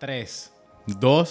3, 2,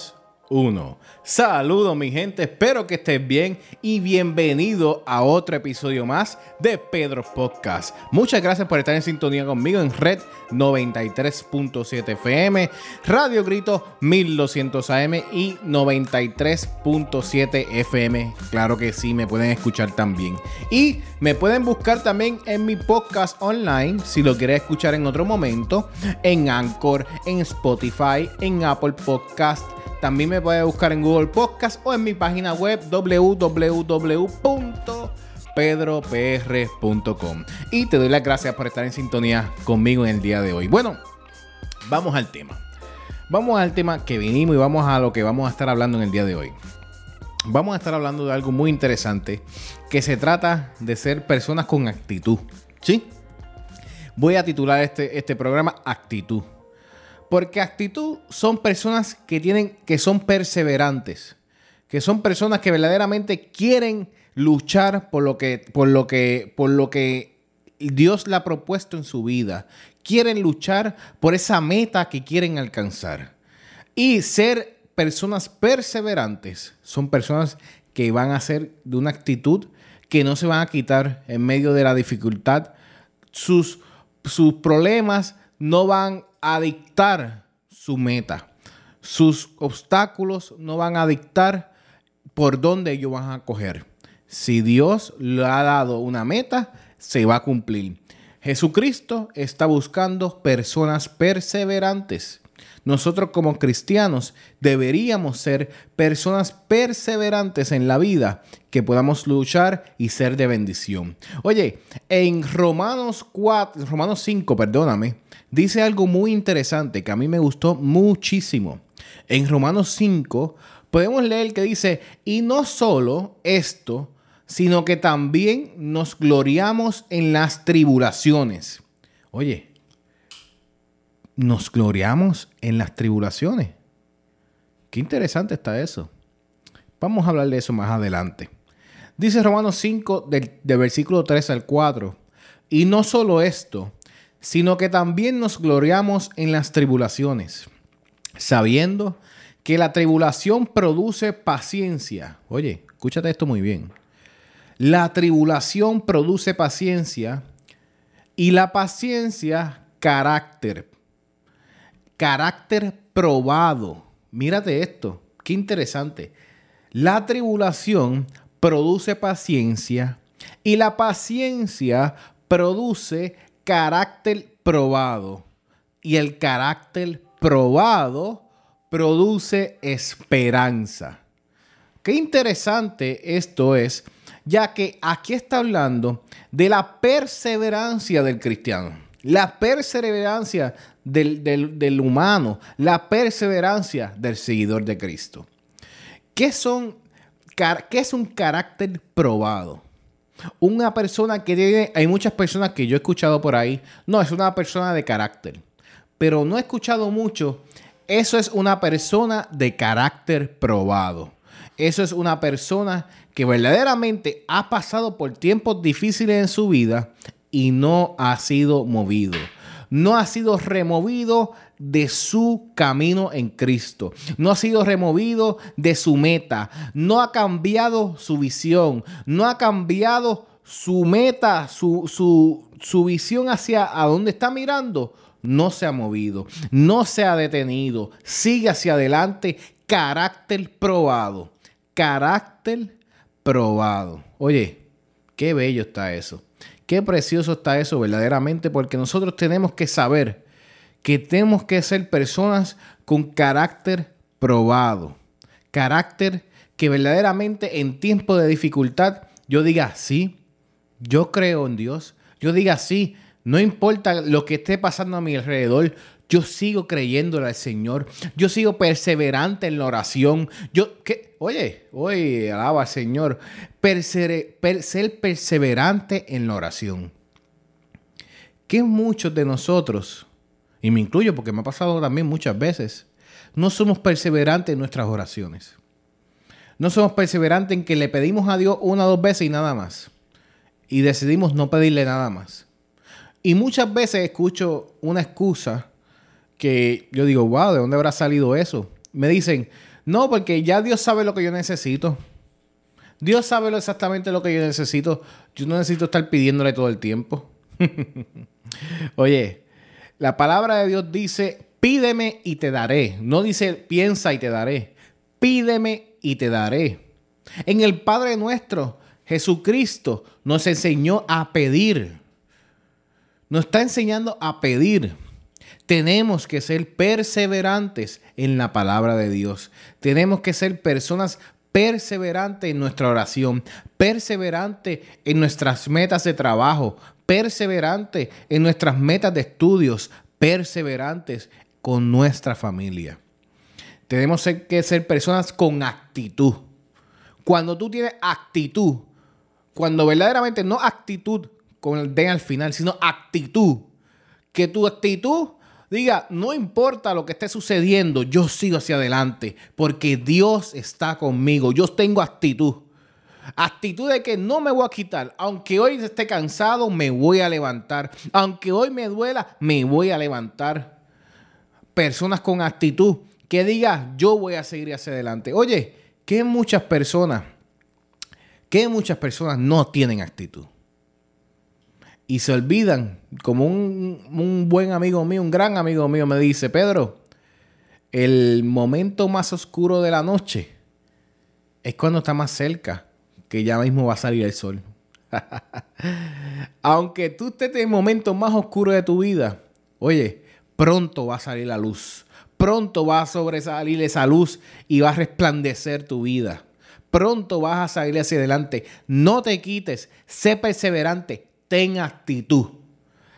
1. Saludos mi gente, espero que estés bien y bienvenido a otro episodio más de Pedro Podcast. Muchas gracias por estar en sintonía conmigo en Red 93.7 FM, Radio Grito 1200 AM y 93.7 FM. Claro que sí, me pueden escuchar también. Y me pueden buscar también en mi podcast online, si lo quieres escuchar en otro momento, en Anchor, en Spotify, en Apple Podcast también me puedes buscar en Google Podcast o en mi página web www.pedropr.com. Y te doy las gracias por estar en sintonía conmigo en el día de hoy. Bueno, vamos al tema. Vamos al tema que vinimos y vamos a lo que vamos a estar hablando en el día de hoy. Vamos a estar hablando de algo muy interesante que se trata de ser personas con actitud. ¿Sí? Voy a titular este, este programa Actitud. Porque actitud son personas que tienen, que son perseverantes, que son personas que verdaderamente quieren luchar por lo que, por lo que, por lo que Dios le ha propuesto en su vida. Quieren luchar por esa meta que quieren alcanzar. Y ser personas perseverantes son personas que van a ser de una actitud que no se van a quitar en medio de la dificultad. Sus, sus problemas no van a dictar su meta. Sus obstáculos no van a dictar por dónde ellos van a coger. Si Dios le ha dado una meta, se va a cumplir. Jesucristo está buscando personas perseverantes. Nosotros como cristianos deberíamos ser personas perseverantes en la vida, que podamos luchar y ser de bendición. Oye, en Romanos 4, Romanos 5, perdóname, dice algo muy interesante que a mí me gustó muchísimo. En Romanos 5 podemos leer que dice, y no solo esto, sino que también nos gloriamos en las tribulaciones. Oye, nos gloriamos en las tribulaciones. Qué interesante está eso. Vamos a hablar de eso más adelante. Dice Romanos 5, del, versículo 3 al 4. Y no solo esto, sino que también nos gloriamos en las tribulaciones, sabiendo que la tribulación produce paciencia. Oye, escúchate esto muy bien. La tribulación produce paciencia y la paciencia carácter. Carácter probado. Mírate esto, qué interesante. La tribulación produce paciencia y la paciencia produce carácter probado. Y el carácter probado produce esperanza. Qué interesante esto es, ya que aquí está hablando de la perseverancia del cristiano, la perseverancia del, del humano, la perseverancia del seguidor de Cristo. ¿Qué, son, ¿Qué es un carácter probado? Una persona que tiene, hay muchas personas que yo he escuchado por ahí, no, es una persona de carácter, pero no he escuchado mucho, eso es una persona de carácter probado. Eso es una persona que verdaderamente ha pasado por tiempos difíciles en su vida y no ha sido movido. No ha sido removido de su camino en Cristo. No ha sido removido de su meta. No ha cambiado su visión. No ha cambiado su meta, su, su, visión hacia a dónde está mirando. No se ha movido. No se ha detenido. Sigue hacia adelante. Carácter probado. Carácter probado. Oye, qué bello está eso. Qué precioso está eso verdaderamente porque nosotros tenemos que saber que tenemos que ser personas con carácter probado, carácter que verdaderamente en tiempo de dificultad yo diga, sí, yo creo en Dios, yo diga, sí, no importa lo que esté pasando a mi alrededor, yo sigo creyéndole al Señor. Yo sigo perseverante en la oración. Yo. Oye, oye, alaba al Señor. ser perseverante en la oración. Que muchos de nosotros y me incluyo porque me ha pasado también muchas veces, no somos perseverantes en nuestras oraciones. No somos perseverantes en que le pedimos a Dios una o dos veces y nada más. Y decidimos no pedirle nada más. Y muchas veces escucho una excusa que yo digo, wow, ¿de dónde habrá salido eso? Me dicen, no, porque ya Dios sabe lo que yo necesito. Dios sabe exactamente lo que yo necesito. Yo no necesito estar pidiéndole todo el tiempo. Oye, la palabra de Dios dice, pídeme y te daré. No dice, piensa y te daré. Pídeme y te daré. En el Padre nuestro, Jesucristo nos enseñó a pedir. Nos está enseñando a pedir. Tenemos que ser perseverantes en la palabra de Dios. Tenemos que ser personas perseverantes en nuestra oración, perseverantes en nuestras metas de trabajo, perseverantes en nuestras metas de estudios, perseverantes con nuestra familia. Tenemos que ser personas con actitud. Cuando tú tienes actitud, cuando verdaderamente no actitud con el D al final, sino actitud, que tu actitud diga, no importa lo que esté sucediendo, yo sigo hacia adelante, porque Dios está conmigo, yo tengo actitud. Actitud de que no me voy a quitar. Aunque hoy esté cansado, me voy a levantar. Aunque hoy me duela, me voy a levantar. Personas con actitud que diga, yo voy a seguir hacia adelante. Oye, que muchas personas, que muchas personas no tienen actitud. Y se olvidan, como un, buen amigo mío, un gran amigo mío me dice, Pedro, el momento más oscuro de la noche es cuando está más cerca que ya mismo va a salir el sol. Aunque tú estés en el momento más oscuro de tu vida, oye, pronto va a salir la luz. Pronto va a sobresalir esa luz y va a resplandecer tu vida. Pronto vas a salir hacia adelante. No te quites, sé perseverante, ten actitud.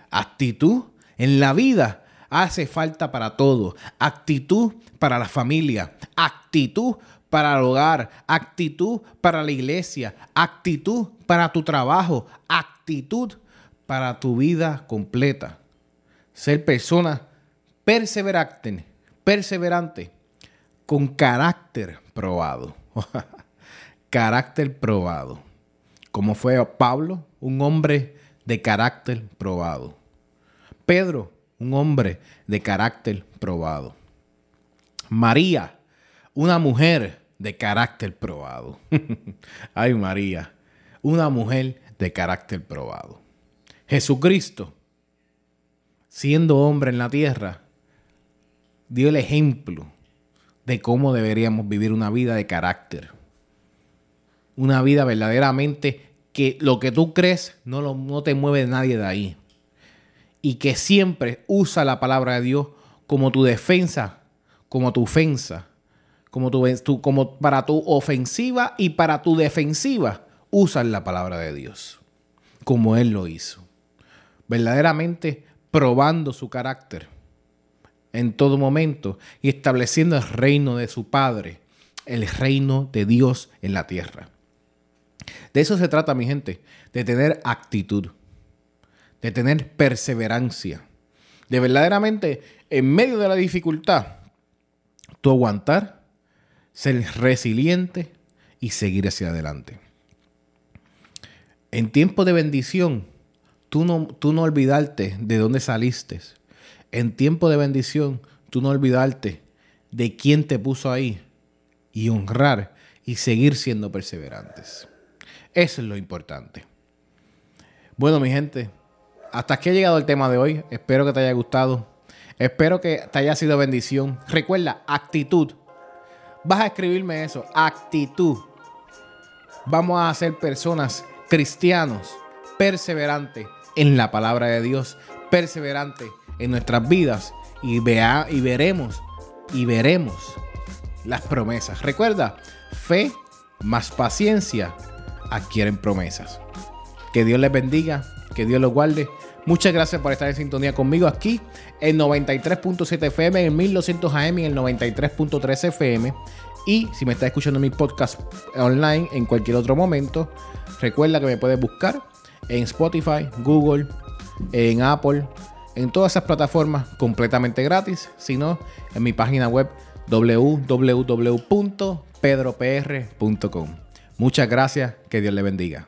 Actitud en la vida hace falta para todo. Actitud para la familia. Actitud para el hogar, actitud para la iglesia, actitud para tu trabajo, actitud para tu vida completa. Ser persona perseverante, perseverante, con carácter probado. carácter probado. Como fue Pablo, un hombre de carácter probado. Pedro, un hombre de carácter probado. María, una mujer de carácter probado. Ay María, una mujer de carácter probado. Jesucristo, siendo hombre en la tierra, dio el ejemplo de cómo deberíamos vivir una vida de carácter. Una vida verdaderamente que lo que tú crees no, lo, no te mueve nadie de ahí. Y que siempre usa la palabra de Dios como tu defensa, como tu ofensa como, tú, como para tu ofensiva y para tu defensiva, usan la palabra de Dios, como Él lo hizo. Verdaderamente probando su carácter en todo momento y estableciendo el reino de su Padre, el reino de Dios en la tierra. De eso se trata, mi gente, de tener actitud, de tener perseverancia, de verdaderamente en medio de la dificultad, tú aguantar ser resiliente y seguir hacia adelante. En tiempos de bendición, tú no, tú no olvidarte de dónde saliste. En tiempo de bendición, tú no olvidarte de quién te puso ahí y honrar y seguir siendo perseverantes. Eso es lo importante. Bueno, mi gente, hasta aquí ha llegado el tema de hoy. Espero que te haya gustado. Espero que te haya sido bendición. Recuerda, actitud vas a escribirme eso. Actitud. Vamos a ser personas cristianos, perseverantes en la palabra de Dios, perseverantes en nuestras vidas y, vea, y veremos y veremos las promesas. Recuerda, fe más paciencia adquieren promesas. Que Dios les bendiga, que Dios los guarde. Muchas gracias por estar en sintonía conmigo aquí en 93.7 FM, en 1200 AM en el 93.3 FM. Y si me estás escuchando mi podcast online en cualquier otro momento, recuerda que me puedes buscar en Spotify, Google, en Apple, en todas esas plataformas completamente gratis, sino en mi página web www.pedropr.com. Muchas gracias, que Dios le bendiga.